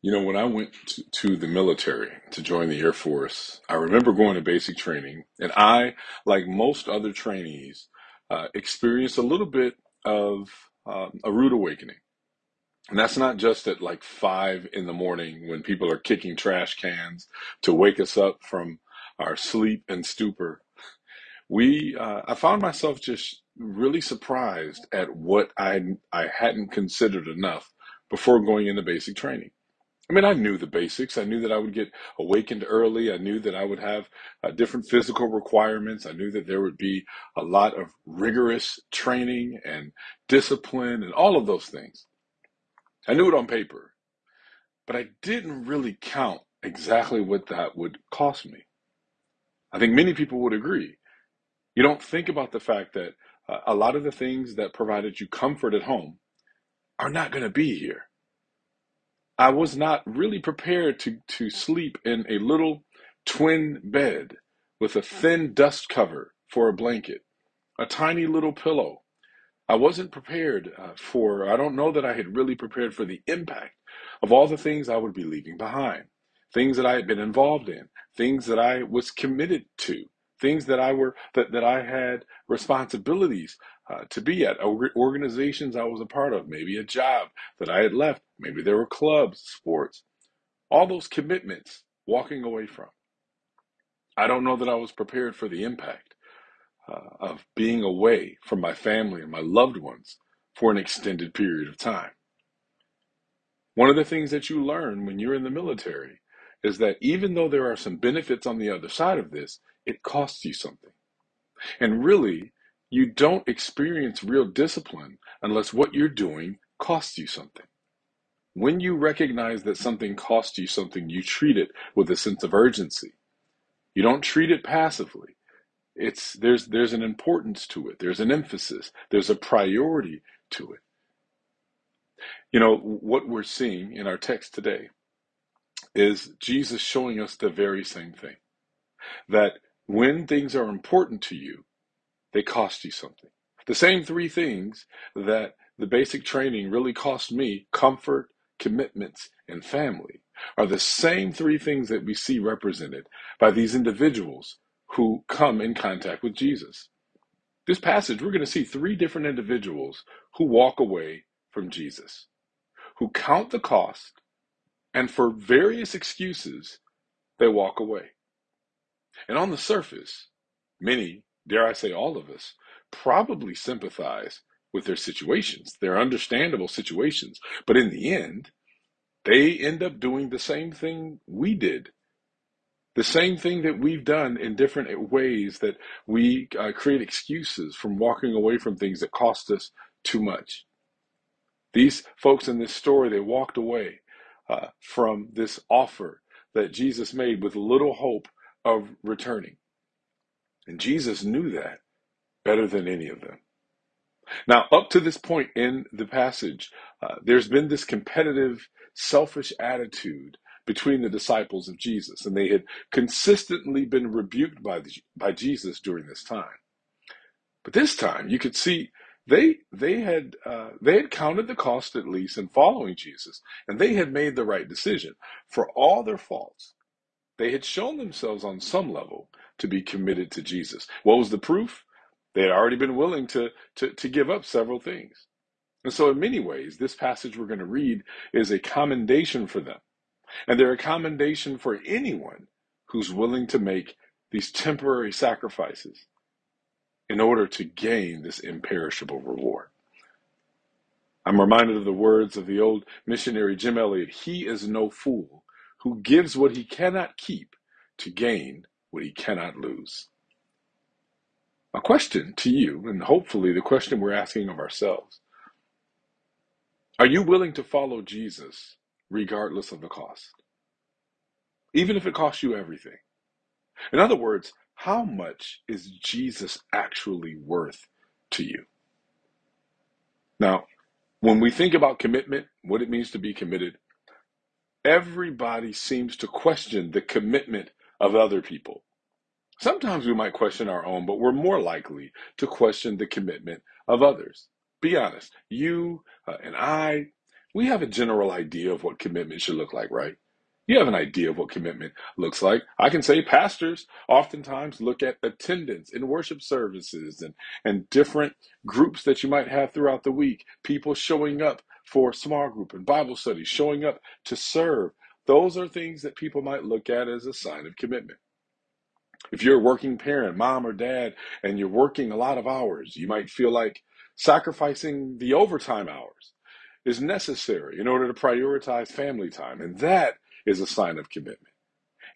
You know, when I went to, to the military to join the Air Force, I remember going to basic training, and I, like most other trainees, uh, experienced a little bit of um, a rude awakening. And that's not just at like five in the morning when people are kicking trash cans to wake us up from our sleep and stupor. We, uh, I found myself just really surprised at what I I hadn't considered enough before going into basic training. I mean, I knew the basics. I knew that I would get awakened early. I knew that I would have uh, different physical requirements. I knew that there would be a lot of rigorous training and discipline and all of those things. I knew it on paper, but I didn't really count exactly what that would cost me. I think many people would agree. You don't think about the fact that uh, a lot of the things that provided you comfort at home are not going to be here. I was not really prepared to, to sleep in a little twin bed with a thin dust cover for a blanket, a tiny little pillow. I wasn't prepared uh, for, I don't know that I had really prepared for the impact of all the things I would be leaving behind, things that I had been involved in, things that I was committed to, things that I were, that, that I had responsibilities uh, to be at, organizations I was a part of, maybe a job that I had left, maybe there were clubs, sports, all those commitments walking away from. I don't know that I was prepared for the impact uh, of being away from my family and my loved ones for an extended period of time. One of the things that you learn when you're in the military is that even though there are some benefits on the other side of this, it costs you something. And really, you don't experience real discipline unless what you're doing costs you something. When you recognize that something costs you something, you treat it with a sense of urgency. You don't treat it passively. It's there's there's an importance to it. There's an emphasis. There's a priority to it. You know, what we're seeing in our text today is Jesus showing us the very same thing. That when things are important to you, they cost you something. The same three things that the basic training really cost me comfort, commitments, and family are the same three things that we see represented by these individuals who come in contact with Jesus. This passage, we're going to see three different individuals who walk away from Jesus, who count the cost, and for various excuses, they walk away. And on the surface, many dare I say all of us, probably sympathize with their situations, their understandable situations. But in the end, they end up doing the same thing we did. The same thing that we've done in different ways that we uh, create excuses from walking away from things that cost us too much. These folks in this story, they walked away uh, from this offer that Jesus made with little hope of returning. And Jesus knew that better than any of them. Now, up to this point in the passage, uh, there's been this competitive, selfish attitude between the disciples of Jesus, and they had consistently been rebuked by, the, by Jesus during this time. But this time, you could see they they had uh, they had counted the cost at least in following Jesus, and they had made the right decision. For all their faults, they had shown themselves on some level to be committed to Jesus. What was the proof? They had already been willing to, to, to give up several things. And so, in many ways, this passage we're going to read is a commendation for them. And they're a commendation for anyone who's willing to make these temporary sacrifices in order to gain this imperishable reward. I'm reminded of the words of the old missionary Jim Elliot He is no fool who gives what he cannot keep to gain what he cannot lose. A question to you, and hopefully the question we're asking of ourselves Are you willing to follow Jesus regardless of the cost? Even if it costs you everything. In other words, how much is Jesus actually worth to you? Now, when we think about commitment, what it means to be committed, everybody seems to question the commitment of other people. Sometimes we might question our own, but we're more likely to question the commitment of others. Be honest. You uh, and I, We have a general idea of what commitment should look like, right? You have an idea of what commitment looks like. I can say pastors oftentimes look at attendance in worship services and, and different groups that you might have throughout the week, people showing up for small group and Bible study, showing up to serve. Those are things that people might look at as a sign of commitment. If you're a working parent, mom or dad, and you're working a lot of hours, you might feel like sacrificing the overtime hours is necessary in order to prioritize family time. And that is a sign of commitment.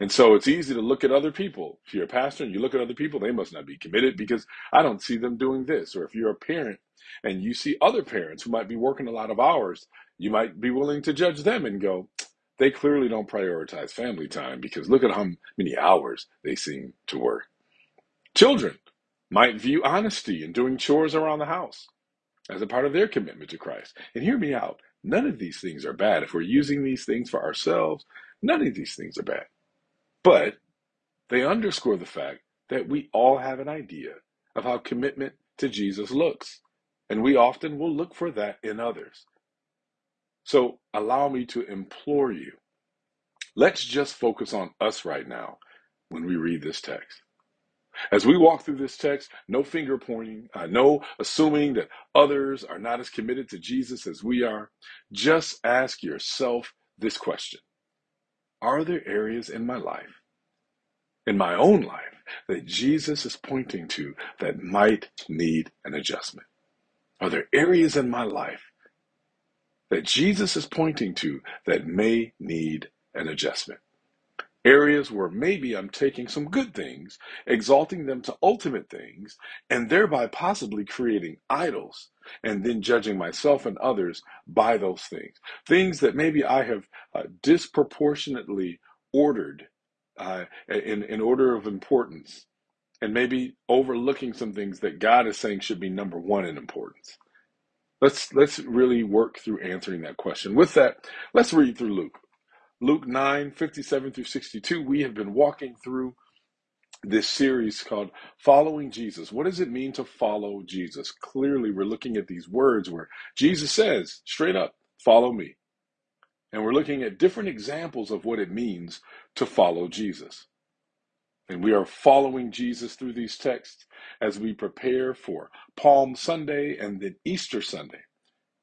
And so it's easy to look at other people. If you're a pastor and you look at other people, they must not be committed because I don't see them doing this. Or if you're a parent and you see other parents who might be working a lot of hours, you might be willing to judge them and go, they clearly don't prioritize family time because look at how many hours they seem to work. Children might view honesty and doing chores around the house as a part of their commitment to Christ. And hear me out. None of these things are bad. If we're using these things for ourselves, none of these things are bad. But they underscore the fact that we all have an idea of how commitment to Jesus looks. And we often will look for that in others. So allow me to implore you. Let's just focus on us right now when we read this text. As we walk through this text, no finger pointing, uh, no assuming that others are not as committed to Jesus as we are. Just ask yourself this question Are there areas in my life, in my own life, that Jesus is pointing to that might need an adjustment? Are there areas in my life that Jesus is pointing to that may need an adjustment? areas where maybe I'm taking some good things, exalting them to ultimate things, and thereby possibly creating idols, and then judging myself and others by those things. Things that maybe I have uh, disproportionately ordered uh, in, in order of importance, and maybe overlooking some things that God is saying should be number one in importance. Let's let's really work through answering that question. With that, let's read through Luke. Luke 9, 57 through 62, we have been walking through this series called Following Jesus. What does it mean to follow Jesus? Clearly, we're looking at these words where Jesus says, straight up, follow me. And we're looking at different examples of what it means to follow Jesus. And we are following Jesus through these texts as we prepare for Palm Sunday and then Easter Sunday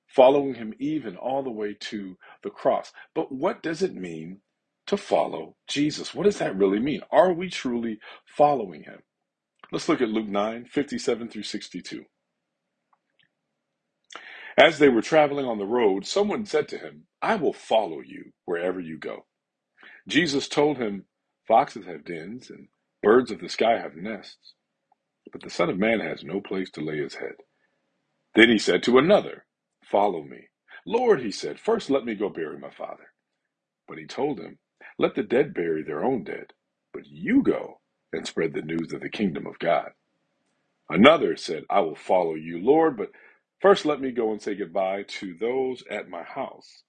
following him even all the way to the cross. But what does it mean to follow Jesus? What does that really mean? Are we truly following him? Let's look at Luke 9 57 through 62. As they were traveling on the road, someone said to him, I will follow you wherever you go. Jesus told him, Foxes have dens and birds of the sky have nests, but the Son of Man has no place to lay his head. Then he said to another, Follow me. Lord, he said, first let me go bury my father. But he told him, Let the dead bury their own dead, but you go and spread the news of the kingdom of God. Another said, I will follow you, Lord, but first let me go and say goodbye to those at my house.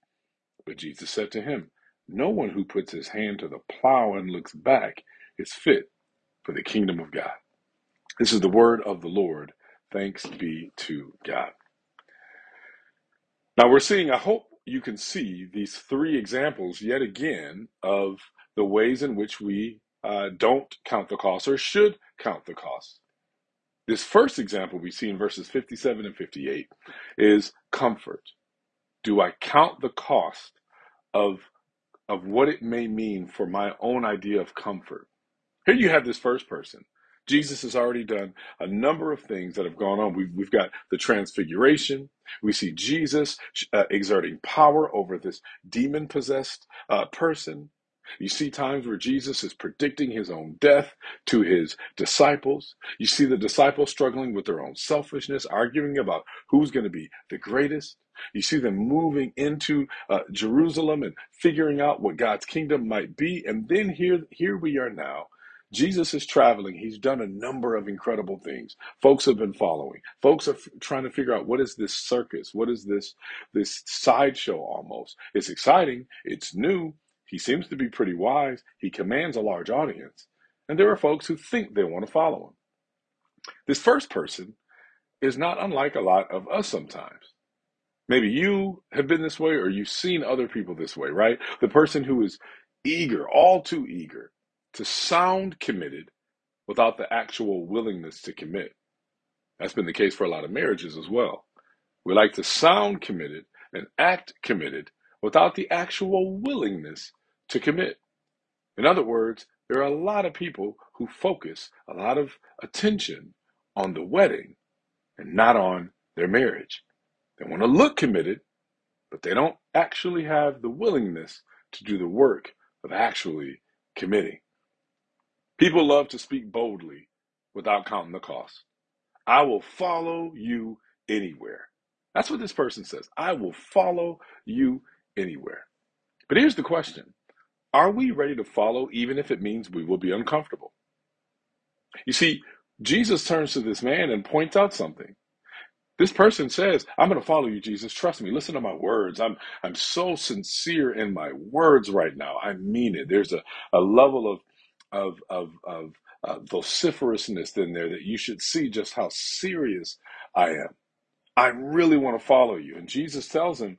But Jesus said to him, No one who puts his hand to the plow and looks back is fit for the kingdom of God. This is the word of the Lord. Thanks be to God. Now we're seeing, I hope you can see these three examples yet again of the ways in which we uh, don't count the cost or should count the cost. This first example we see in verses 57 and 58 is comfort. Do I count the cost of, of what it may mean for my own idea of comfort? Here you have this first person Jesus has already done a number of things that have gone on. We've, we've got the transfiguration. We see Jesus uh, exerting power over this demon possessed uh, person. You see times where Jesus is predicting his own death to his disciples. You see the disciples struggling with their own selfishness, arguing about who's going to be the greatest. You see them moving into uh, Jerusalem and figuring out what God's kingdom might be. And then here, here we are now Jesus is traveling. He's done a number of incredible things. Folks have been following. Folks are f- trying to figure out what is this circus? What is this this sideshow almost? It's exciting. It's new. He seems to be pretty wise. He commands a large audience. And there are folks who think they want to follow him. This first person is not unlike a lot of us sometimes. Maybe you have been this way or you've seen other people this way, right? The person who is eager, all too eager to sound committed without the actual willingness to commit. That's been the case for a lot of marriages as well. We like to sound committed and act committed without the actual willingness to commit. In other words, there are a lot of people who focus a lot of attention on the wedding and not on their marriage. They want to look committed, but they don't actually have the willingness to do the work of actually committing. People love to speak boldly without counting the cost. I will follow you anywhere. That's what this person says. I will follow you anywhere. But here's the question Are we ready to follow even if it means we will be uncomfortable? You see, Jesus turns to this man and points out something. This person says, I'm going to follow you, Jesus. Trust me. Listen to my words. I'm, I'm so sincere in my words right now. I mean it. There's a, a level of, of, of, of uh, vociferousness in there that you should see just how serious I am. I really want to follow you. And Jesus tells him,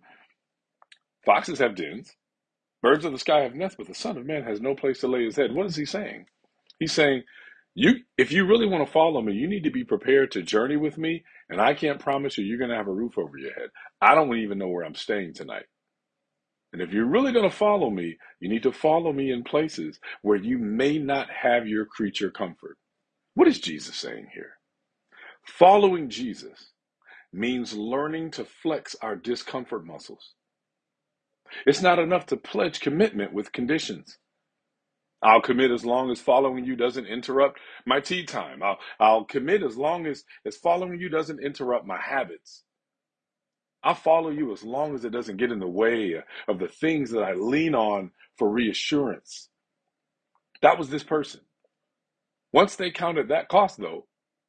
Foxes have dens, birds of the sky have nests, but the Son of Man has no place to lay his head. What is he saying? He's saying, you, if you really want to follow me, you need to be prepared to journey with me, and I can't promise you you're going to have a roof over your head. I don't even know where I'm staying tonight. And if you're really going to follow me, you need to follow me in places where you may not have your creature comfort. What is Jesus saying here? Following Jesus means learning to flex our discomfort muscles. It's not enough to pledge commitment with conditions. I'll commit as long as following you doesn't interrupt my tea time. I'll, I'll commit as long as, as following you doesn't interrupt my habits. I'll follow you as long as it doesn't get in the way of the things that I lean on for reassurance. That was this person. Once they counted that cost, though,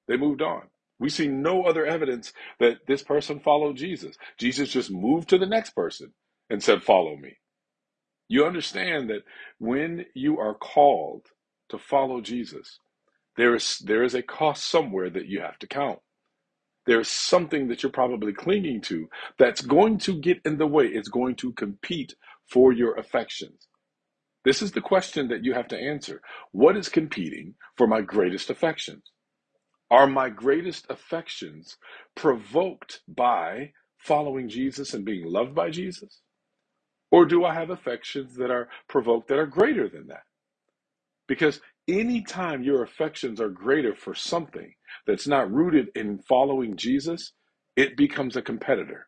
they moved on. We see no other evidence that this person followed Jesus. Jesus just moved to the next person and said, Follow me. You understand that when you are called to follow Jesus, there is, there is a cost somewhere that you have to count. There's something that you're probably clinging to that's going to get in the way. It's going to compete for your affections. This is the question that you have to answer. What is competing for my greatest affections? Are my greatest affections provoked by following Jesus and being loved by Jesus? Or do I have affections that are provoked that are greater than that? Because anytime your affections are greater for something that's not rooted in following Jesus, it becomes a competitor.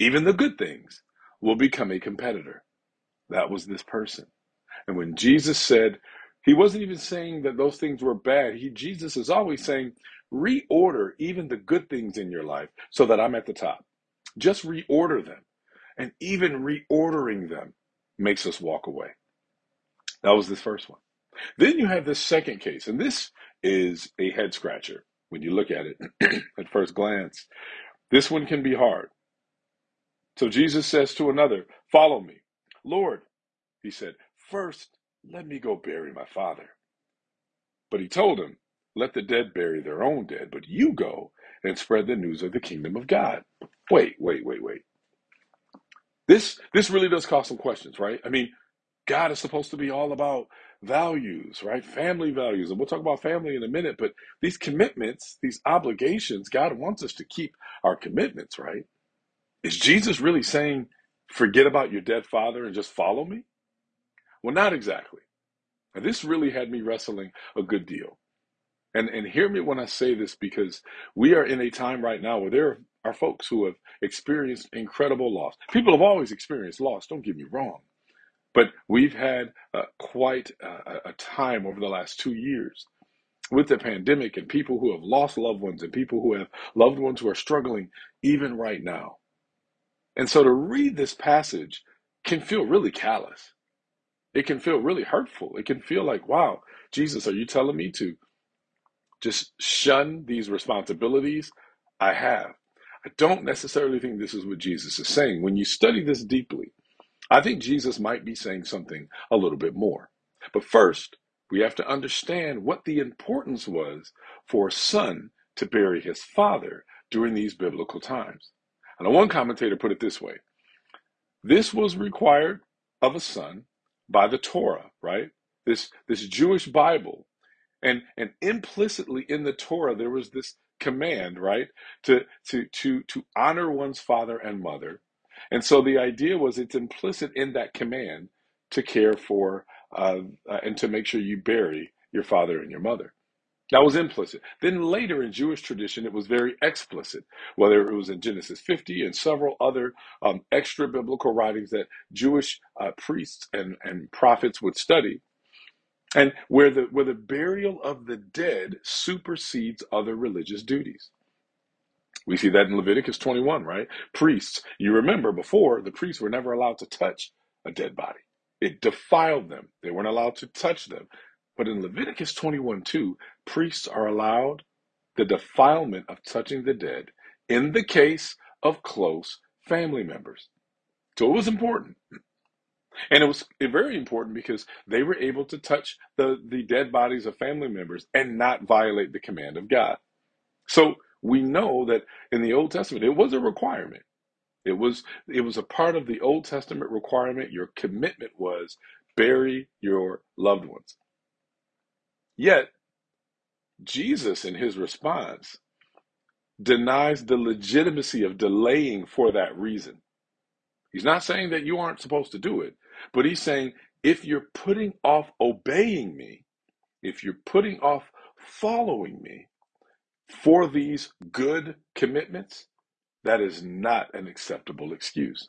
Even the good things will become a competitor. That was this person. And when Jesus said, he wasn't even saying that those things were bad. He Jesus is always saying, reorder even the good things in your life so that I'm at the top. Just reorder them. And even reordering them makes us walk away. That was this first one. Then you have this second case, and this is a head scratcher when you look at it at first glance. This one can be hard. So Jesus says to another, Follow me. Lord, he said, First, let me go bury my father. But he told him, Let the dead bury their own dead, but you go and spread the news of the kingdom of God. Wait, wait, wait, wait. This this really does cause some questions, right? I mean, God is supposed to be all about values, right? Family values. And we'll talk about family in a minute, but these commitments, these obligations, God wants us to keep our commitments, right? Is Jesus really saying, forget about your dead father and just follow me? Well, not exactly. And this really had me wrestling a good deal. And, and hear me when I say this because we are in a time right now where there are folks who have experienced incredible loss. People have always experienced loss, don't get me wrong. But we've had uh, quite a, a time over the last two years with the pandemic and people who have lost loved ones and people who have loved ones who are struggling even right now. And so to read this passage can feel really callous. It can feel really hurtful. It can feel like, wow, Jesus, are you telling me to just shun these responsibilities I have? I don't necessarily think this is what Jesus is saying. When you study this deeply, I think Jesus might be saying something a little bit more. But first, we have to understand what the importance was for a son to bury his father during these biblical times. And one commentator put it this way this was required of a son by the Torah, right? This, this Jewish Bible. And, and implicitly in the Torah, there was this command, right? To, to, to, to honor one's father and mother. And so the idea was it's implicit in that command to care for uh, uh, and to make sure you bury your father and your mother. That was implicit. Then later in Jewish tradition, it was very explicit, whether it was in Genesis 50 and several other um, extra biblical writings that Jewish uh, priests and, and prophets would study, and where the, where the burial of the dead supersedes other religious duties. We see that in Leviticus 21, right? Priests, you remember before, the priests were never allowed to touch a dead body. It defiled them. They weren't allowed to touch them. But in Leviticus 21 2, priests are allowed the defilement of touching the dead in the case of close family members. So it was important. And it was very important because they were able to touch the, the dead bodies of family members and not violate the command of God. So we know that in the Old Testament, it was a requirement. It was it was a part of the Old Testament requirement. Your commitment was bury your loved ones. Yet Jesus, in his response, denies the legitimacy of delaying for that reason. He's not saying that you aren't supposed to do it, but he's saying if you're putting off obeying me, if you're putting off following me for these good commitments, that is not an acceptable excuse.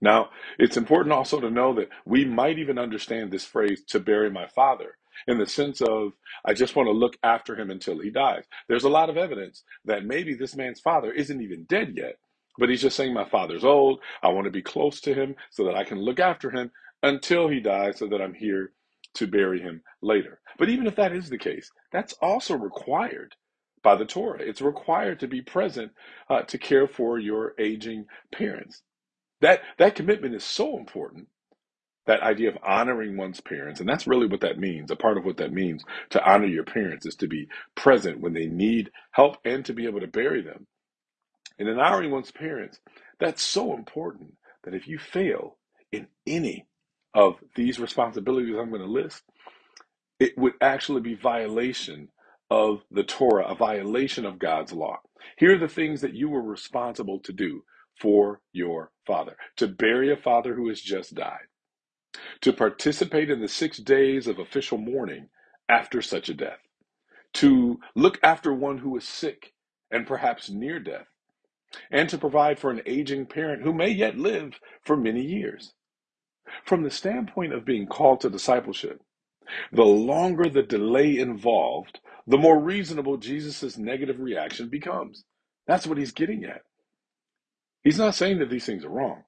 Now, it's important also to know that we might even understand this phrase to bury my father in the sense of, I just want to look after him until he dies. There's a lot of evidence that maybe this man's father isn't even dead yet, but he's just saying, My father's old. I want to be close to him so that I can look after him until he dies so that I'm here to bury him later. But even if that is the case, that's also required by the Torah. It's required to be present uh, to care for your aging parents. That that commitment is so important. That idea of honoring one's parents, and that's really what that means. A part of what that means to honor your parents is to be present when they need help and to be able to bury them. And in honoring one's parents, that's so important that if you fail in any of these responsibilities I'm going to list, it would actually be violation of the Torah, a violation of God's law. Here are the things that you were responsible to do for your father to bury a father who has just died, to participate in the six days of official mourning after such a death, to look after one who is sick and perhaps near death, and to provide for an aging parent who may yet live for many years. From the standpoint of being called to discipleship, the longer the delay involved, the more reasonable Jesus' negative reaction becomes. That's what he's getting at. He's not saying that these things are wrong.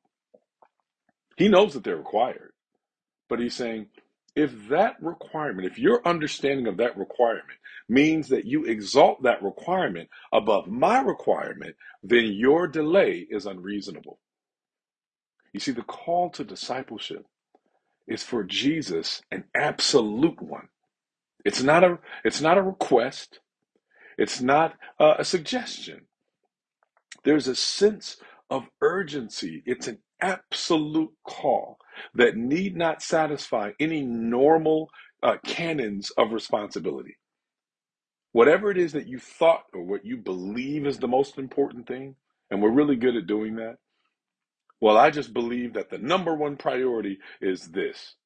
He knows that they're required. But he's saying, if that requirement, if your understanding of that requirement means that you exalt that requirement above my requirement, then your delay is unreasonable. You see, the call to discipleship is for Jesus an absolute one. It's not a it's not a request. It's not a, a suggestion. There's a sense of urgency. It's an absolute call that need not satisfy any normal uh, canons of responsibility. Whatever it is that you thought or what you believe is the most important thing, and we're really good at doing that. Well, I just believe that the number one priority is this.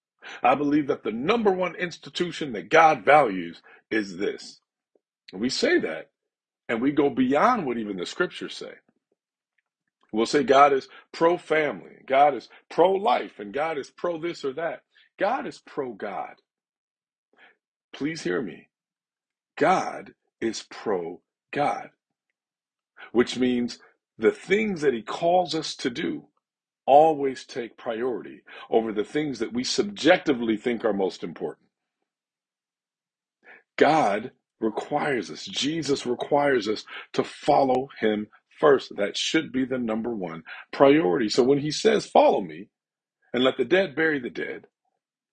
I believe that the number one institution that God values is this. We say that, and we go beyond what even the scriptures say. We'll say God is pro family, God is pro life, and God is pro this or that. God is pro God. Please hear me. God is pro God, which means the things that He calls us to do always take priority over the things that we subjectively think are most important. God requires us, Jesus requires us to follow Him first. That should be the number one priority. So when he says, Follow me and let the dead bury the dead,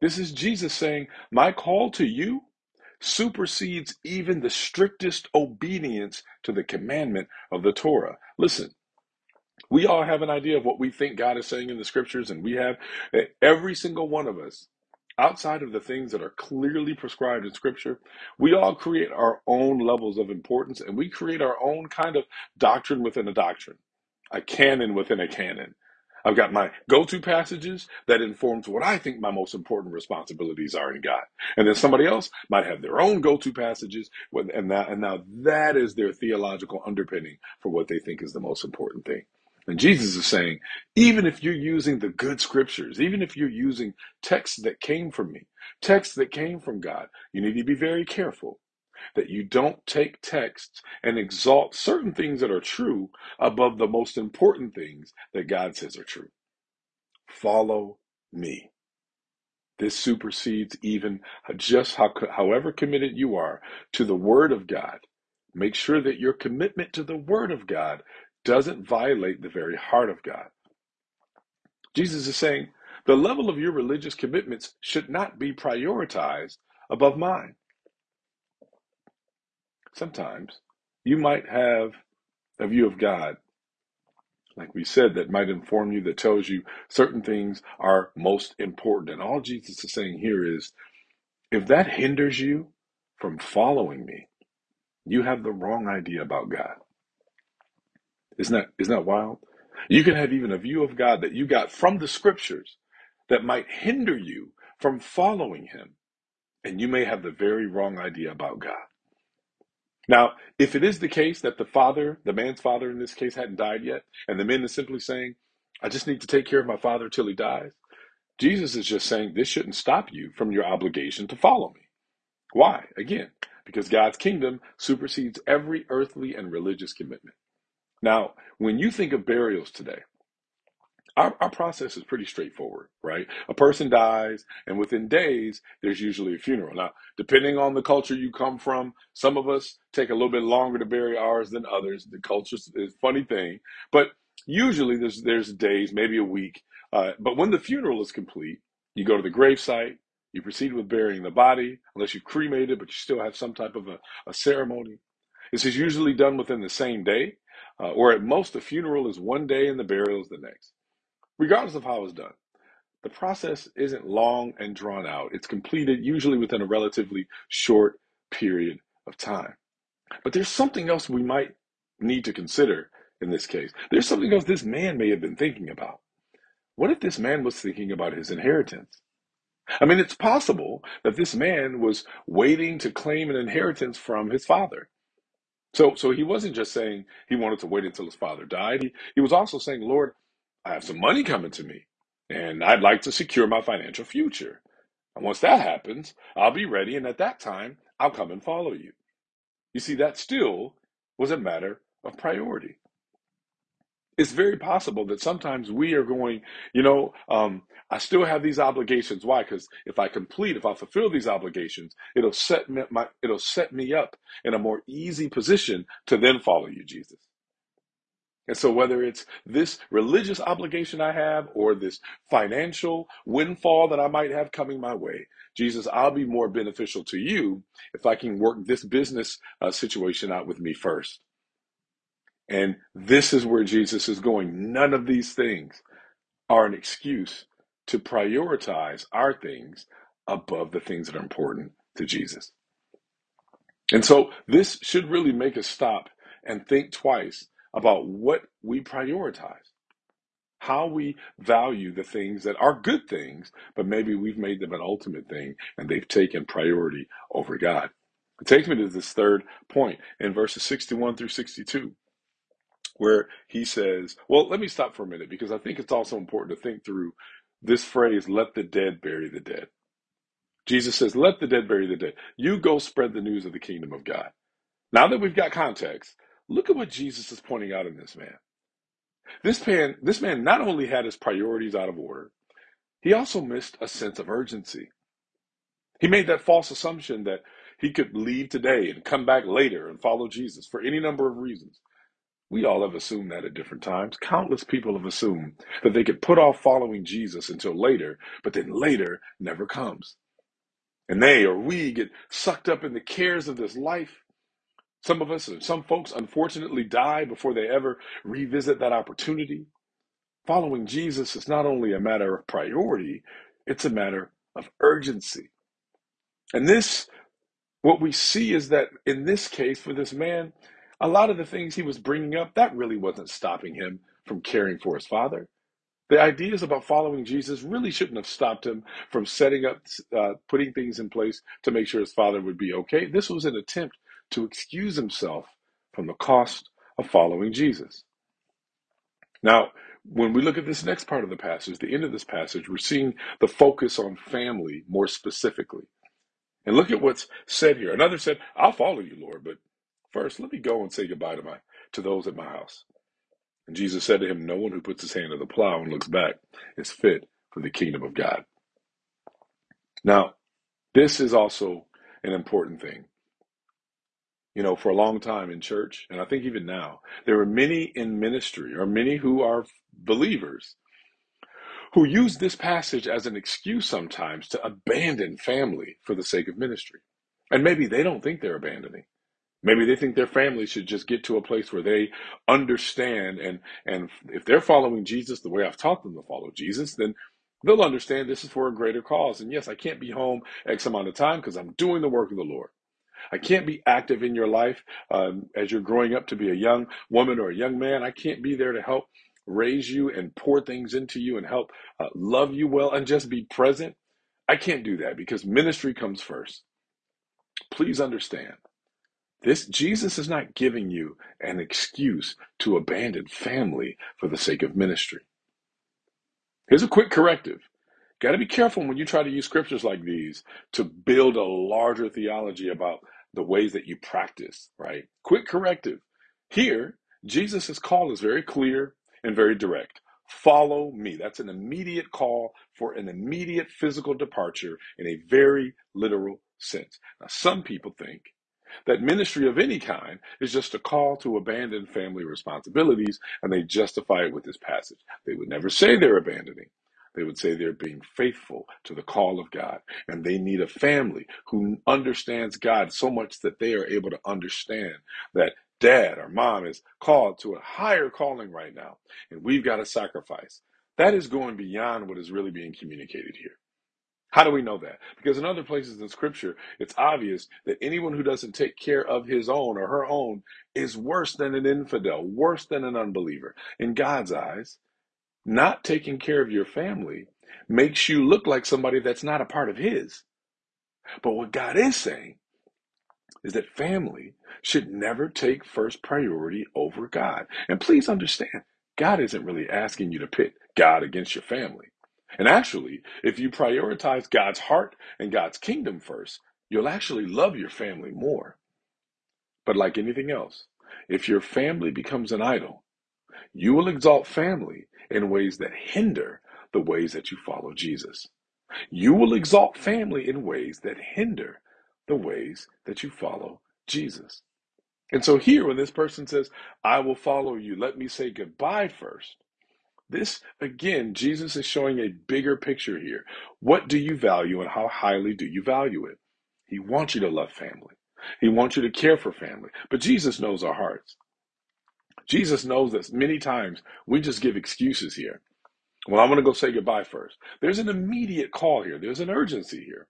this is Jesus saying, My call to you supersedes even the strictest obedience to the commandment of the Torah. Listen, We all have an idea of what we think God is saying in the scriptures, and we have eh, every single one of us, outside of the things that are clearly prescribed in scripture, we all create our own levels of importance and we create our own kind of doctrine within a doctrine, a canon within a canon. I've got my go-to passages that informs what I think my most important responsibilities are in God. And then somebody else might have their own go-to passages, and that, and now that is their theological underpinning for what they think is the most important thing. And Jesus is saying, even if you're using the good scriptures, even if you're using texts that came from me, texts that came from God, you need to be very careful that you don't take texts and exalt certain things that are true above the most important things that God says are true. Follow me. This supersedes even just how, however committed you are to the Word of God. Make sure that your commitment to the Word of God doesn't violate the very heart of God. Jesus is saying the level of your religious commitments should not be prioritized above mine. Sometimes you might have a view of God, like we said, that might inform you, that tells you certain things are most important. And all Jesus is saying here is if that hinders you from following me, you have the wrong idea about God. Isn't that, isn't that wild? You can have even a view of God that you got from the scriptures that might hinder you from following him and you may have the very wrong idea about God. Now, if it is the case that the father, the man's father in this case, hadn't died yet, and the man is simply saying, I just need to take care of my father till he dies, Jesus is just saying this shouldn't stop you from your obligation to follow me. Why? Again, because God's kingdom supersedes every earthly and religious commitment. Now, when you think of burials today, our, our process is pretty straightforward, right? A person dies, and within days, there's usually a funeral. Now, depending on the culture you come from, some of us take a little bit longer to bury ours than others. The culture is a funny thing, but usually there's there's days, maybe a week. Uh, but when the funeral is complete, you go to the gravesite. You proceed with burying the body, unless you've cremated, but you still have some type of a, a ceremony. This is usually done within the same day, uh, or at most, the funeral is one day and the burial is the next regardless of how it's done. The process isn't long and drawn out. It's completed usually within a relatively short period of time. But there's something else we might need to consider in this case. There's something else this man may have been thinking about. What if this man was thinking about his inheritance? I mean, it's possible that this man was waiting to claim an inheritance from his father. So, so he wasn't just saying he wanted to wait until his father died. He, he was also saying, Lord, I have some money coming to me, and I'd like to secure my financial future. And once that happens, I'll be ready, and at that time, I'll come and follow you. You see, that still was a matter of priority. It's very possible that sometimes we are going, you know, um, I still have these obligations. Why? Because if I complete, if I fulfill these obligations, it'll set me my, it'll set me up in a more easy position to then follow you, Jesus. And so, whether it's this religious obligation I have or this financial windfall that I might have coming my way, Jesus, I'll be more beneficial to you if I can work this business uh, situation out with me first. And this is where Jesus is going. None of these things are an excuse to prioritize our things above the things that are important to Jesus. And so, this should really make us stop and think twice about what we prioritize how we value the things that are good things, but maybe we've made them an ultimate thing and they've taken priority over God. It takes me to this third point in verses 61 through 62, where he says, Well, let me stop for a minute because I think it's also important to think through this phrase, let the dead bury the dead. Jesus says, Let the dead bury the dead. You go spread the news of the kingdom of God. Now that we've got context, look at what Jesus is pointing out in this man. This man, this man not only had his priorities out of order, he also missed a sense of urgency. He made that false assumption that he could leave today and come back later and follow Jesus for any number of reasons. We all have assumed that at different times. Countless people have assumed that they could put off following Jesus until later, but then later never comes. And they or we get sucked up in the cares of this life Some of us, some folks, unfortunately, die before they ever revisit that opportunity. Following Jesus is not only a matter of priority, it's a matter of urgency. And this, what we see is that in this case, for this man, a lot of the things he was bringing up, that really wasn't stopping him from caring for his father. The ideas about following Jesus really shouldn't have stopped him from setting up, uh, putting things in place to make sure his father would be okay. This was an attempt to excuse himself from the cost of following Jesus. Now, when we look at this next part of the passage, the end of this passage, we're seeing the focus on family more specifically. And look at what's said here. Another said, I'll follow you, Lord, but first let me go and say goodbye to my to those at my house. And Jesus said to him, No one who puts his hand to the plow and looks back is fit for the kingdom of God. Now, this is also an important thing. You know, for a long time in church, and I think even now, there are many in ministry, or many who are believers, who use this passage as an excuse sometimes to abandon family for the sake of ministry. And maybe they don't think they're abandoning. Maybe they think their family should just get to a place where they understand and and if they're following Jesus the way I've taught them to follow Jesus, then they'll understand this is for a greater cause. And yes, I can't be home X amount of time because I'm doing the work of the Lord. I can't be active in your life um, as you're growing up to be a young woman or a young man. I can't be there to help raise you and pour things into you and help uh, love you well and just be present. I can't do that because ministry comes first. Please understand. This Jesus is not giving you an excuse to abandon family for the sake of ministry. Here's a quick corrective. Got to be careful when you try to use scriptures like these to build a larger theology about the ways that you practice, right? Quick corrective. Here, Jesus' call is very clear and very direct. Follow me. That's an immediate call for an immediate physical departure in a very literal sense. Now, some people think that ministry of any kind is just a call to abandon family responsibilities, and they justify it with this passage. They would never say they're abandoning. They would say they're being faithful to the call of God, and they need a family who understands God so much that they are able to understand that dad or mom is called to a higher calling right now, and we've got to sacrifice. That is going beyond what is really being communicated here. How do we know that? Because in other places in Scripture, it's obvious that anyone who doesn't take care of his own or her own is worse than an infidel, worse than an unbeliever. In God's eyes, not taking care of your family makes you look like somebody that's not a part of His. But what God is saying is that family should never take first priority over God. And please understand, God isn't really asking you to pit God against your family. And actually, if you prioritize God's heart and God's kingdom first, you'll actually love your family more. But like anything else, if your family becomes an idol, you will exalt family in ways that hinder the ways that you follow Jesus. You will exalt family in ways that hinder the ways that you follow Jesus. And so here, when this person says, I will follow you, let me say goodbye first. This, again, Jesus is showing a bigger picture here. What do you value and how highly do you value it? He wants you to love family. He wants you to care for family. But Jesus knows our hearts. Jesus knows that many times we just give excuses here. Well, I'm going to go say goodbye first. There's an immediate call here. There's an urgency here.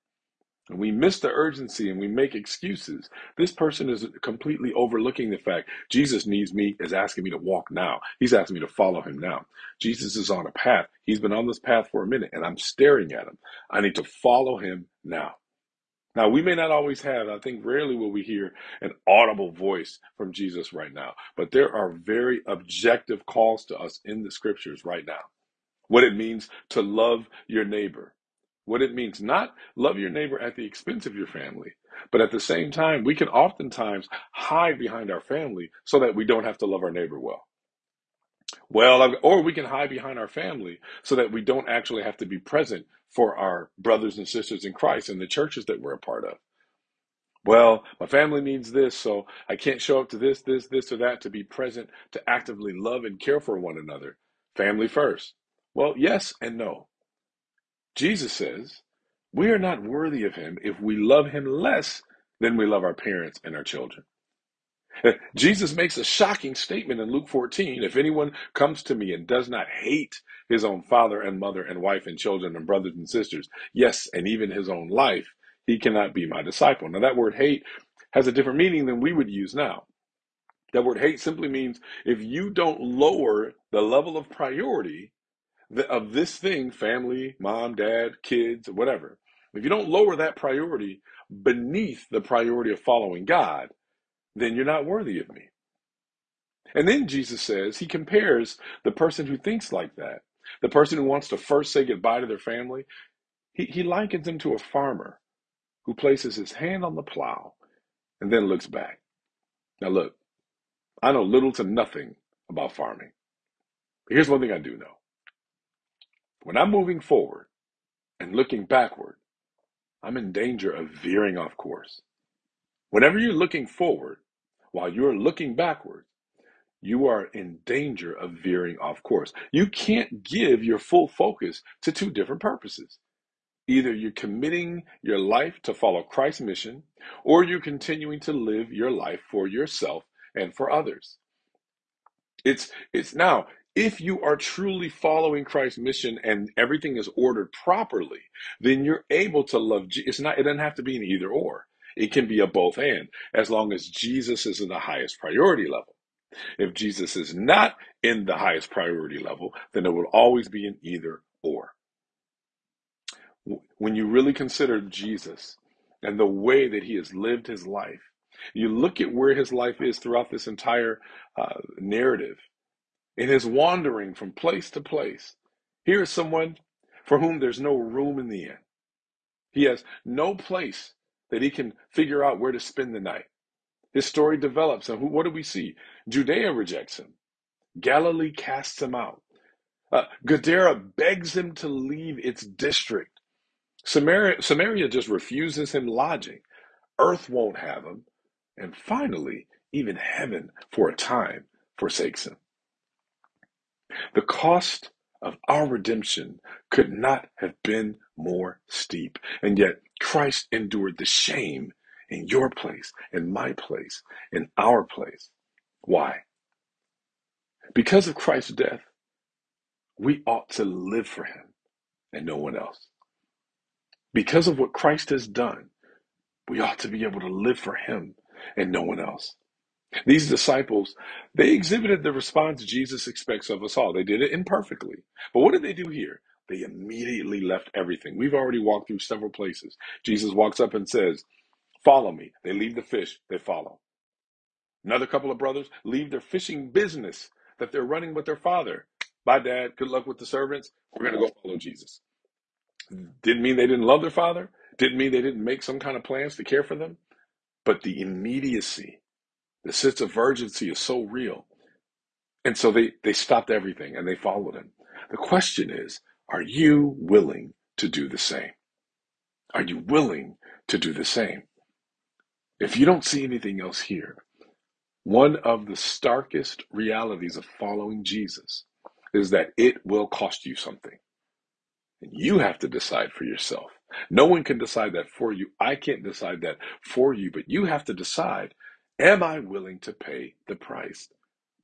And we miss the urgency and we make excuses. This person is completely overlooking the fact Jesus needs me, is asking me to walk now. He's asking me to follow him now. Jesus is on a path. He's been on this path for a minute and I'm staring at him. I need to follow him now. Now, we may not always have, I think rarely will we hear an audible voice from Jesus right now, but there are very objective calls to us in the scriptures right now. What it means to love your neighbor, what it means not love your neighbor at the expense of your family, but at the same time, we can oftentimes hide behind our family so that we don't have to love our neighbor well. Well, or we can hide behind our family so that we don't actually have to be present for our brothers and sisters in Christ and the churches that we're a part of. Well, my family needs this, so I can't show up to this, this, this, or that to be present, to actively love and care for one another. Family first. Well, yes and no. Jesus says we are not worthy of him if we love him less than we love our parents and our children. Jesus makes a shocking statement in Luke 14 if anyone comes to me and does not hate his own father and mother and wife and children and brothers and sisters, yes, and even his own life, he cannot be my disciple. Now, that word hate has a different meaning than we would use now. That word hate simply means if you don't lower the level of priority of this thing family, mom, dad, kids, whatever if you don't lower that priority beneath the priority of following God, then you're not worthy of me. And then Jesus says, he compares the person who thinks like that, the person who wants to first say goodbye to their family, he, he likens them to a farmer who places his hand on the plow and then looks back. Now, look, I know little to nothing about farming. Here's one thing I do know when I'm moving forward and looking backward, I'm in danger of veering off course. Whenever you're looking forward while you're looking backward, you are in danger of veering off course. You can't give your full focus to two different purposes. Either you're committing your life to follow Christ's mission, or you're continuing to live your life for yourself and for others. It's it's now if you are truly following Christ's mission and everything is ordered properly, then you're able to love. It's not. It doesn't have to be an either or. It can be a both and, as long as Jesus is in the highest priority level. If Jesus is not in the highest priority level, then it will always be an either or. When you really consider Jesus and the way that he has lived his life, you look at where his life is throughout this entire uh, narrative in his wandering from place to place. Here is someone for whom there's no room in the inn. He has no place that he can figure out where to spend the night. His story develops, and what do we see? Judea rejects him. Galilee casts him out. Uh, Gadara begs him to leave its district. Samaria, Samaria just refuses him lodging. Earth won't have him. And finally, even heaven, for a time, forsakes him. The cost of our redemption could not have been more steep. And yet, Christ endured the shame in your place, in my place, in our place. Why? Because of Christ's death, we ought to live for him and no one else. Because of what Christ has done, we ought to be able to live for him and no one else. These disciples, they exhibited the response Jesus expects of us all. They did it imperfectly. But what did they do here? They immediately left everything. We've already walked through several places. Jesus walks up and says, Follow me. They leave the fish, they follow. Another couple of brothers leave their fishing business that they're running with their father. Bye, dad. Good luck with the servants. We're going to go follow Jesus. Didn't mean they didn't love their father. Didn't mean they didn't make some kind of plans to care for them. But the immediacy the sense of urgency is so real. And so they, they stopped everything and they followed him. The question is, are you willing to do the same? Are you willing to do the same? If you don't see anything else here, one of the starkest realities of following Jesus is that it will cost you something. And you have to decide for yourself. No one can decide that for you. I can't decide that for you, but you have to decide Am I willing to pay the price?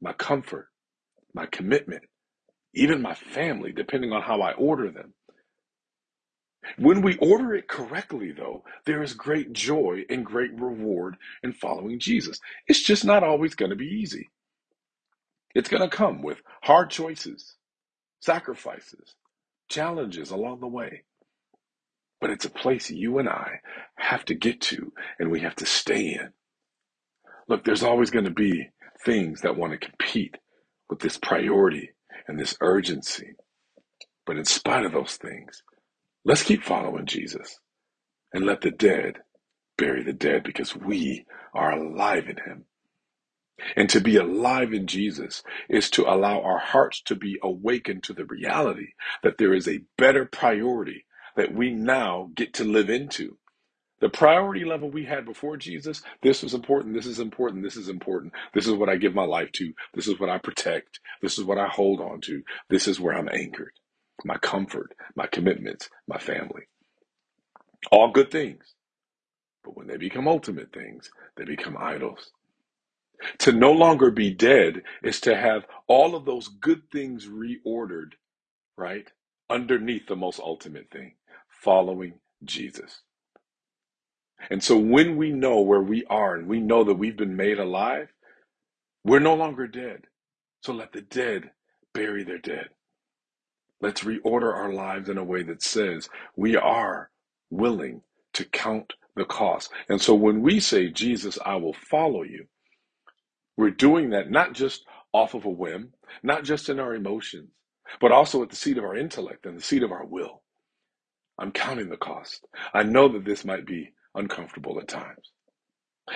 My comfort, my commitment, even my family, depending on how I order them. When we order it correctly, though, there is great joy and great reward in following Jesus. It's just not always going to be easy. It's going to come with hard choices, sacrifices, challenges along the way. But it's a place you and I have to get to and we have to stay in. Look, there's always going to be things that want to compete with this priority and this urgency. But in spite of those things, let's keep following Jesus and let the dead bury the dead because we are alive in him. And to be alive in Jesus is to allow our hearts to be awakened to the reality that there is a better priority that we now get to live into. The priority level we had before Jesus, this was important, this is important, this is important. This is what I give my life to. This is what I protect. This is what I hold on to. This is where I'm anchored. My comfort, my commitments, my family. All good things. But when they become ultimate things, they become idols. To no longer be dead is to have all of those good things reordered, right? Underneath the most ultimate thing, following Jesus. And so when we know where we are and we know that we've been made alive, we're no longer dead. So let the dead bury their dead. Let's reorder our lives in a way that says we are willing to count the cost. And so when we say, Jesus, I will follow you, we're doing that not just off of a whim, not just in our emotions, but also at the seat of our intellect and the seat of our will. I'm counting the cost. I know that this might be uncomfortable at times.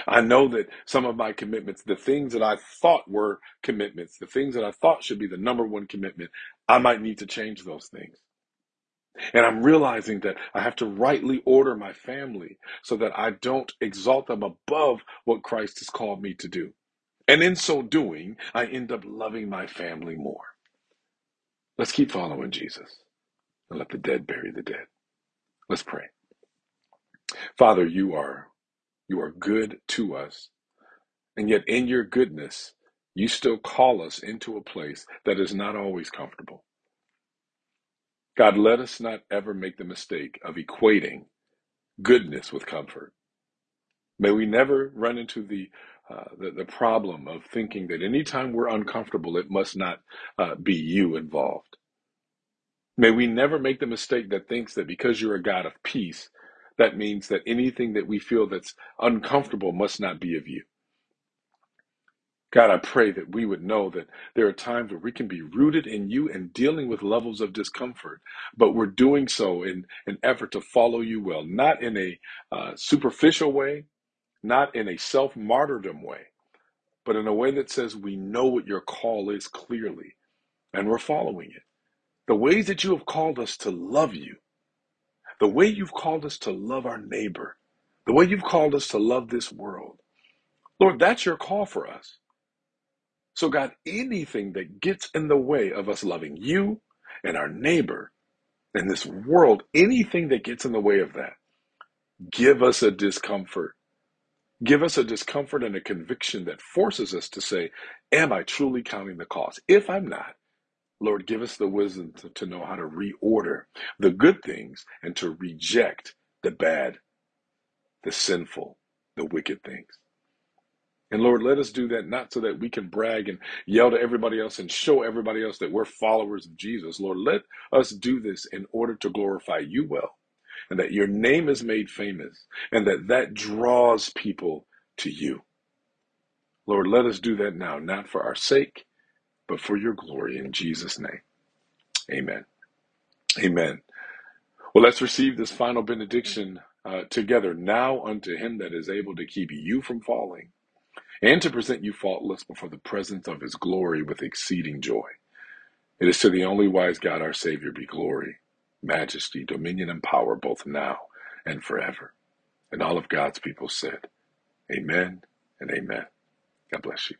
I know that some of my commitments, the things that I thought were commitments, the things that I thought should be the number one commitment, I might need to change those things. And I'm realizing that I have to rightly order my family so that I don't exalt them above what Christ has called me to do. And in so doing, I end up loving my family more. Let's keep following Jesus and let the dead bury the dead. Let's pray. Father, you are you are good to us. And yet in your goodness, you still call us into a place that is not always comfortable. God, let us not ever make the mistake of equating goodness with comfort. May we never run into the, uh, the, the problem of thinking that anytime we're uncomfortable, it must not uh, be you involved. May we never make the mistake that thinks that because you're a God of peace, that means that anything that we feel that's uncomfortable must not be of you. God, I pray that we would know that there are times where we can be rooted in you and dealing with levels of discomfort, but we're doing so in an effort to follow you well, not in a uh, superficial way, not in a self martyrdom way, but in a way that says we know what your call is clearly and we're following it. The ways that you have called us to love you, the way you've called us to love our neighbor, the way you've called us to love this world. Lord, that's your call for us. So, God, anything that gets in the way of us loving you and our neighbor and this world, anything that gets in the way of that, give us a discomfort. Give us a discomfort and a conviction that forces us to say, Am I truly counting the cost? If I'm not, Lord, give us the wisdom to, to know how to reorder the good things and to reject the bad, the sinful, the wicked things. And Lord, let us do that not so that we can brag and yell to everybody else and show everybody else that we're followers of Jesus. Lord, let us do this in order to glorify you well and that your name is made famous and that that draws people to you. Lord, let us do that now, not for our sake, but for your glory in Jesus' name. Amen. Amen. Well, let's receive this final benediction uh, together. Now unto him that is able to keep you from falling and to present you faultless before the presence of his glory with exceeding joy. It is to the only wise God, our Savior, be glory, majesty, dominion, and power both now and forever. And all of God's people said, Amen and amen. God bless you.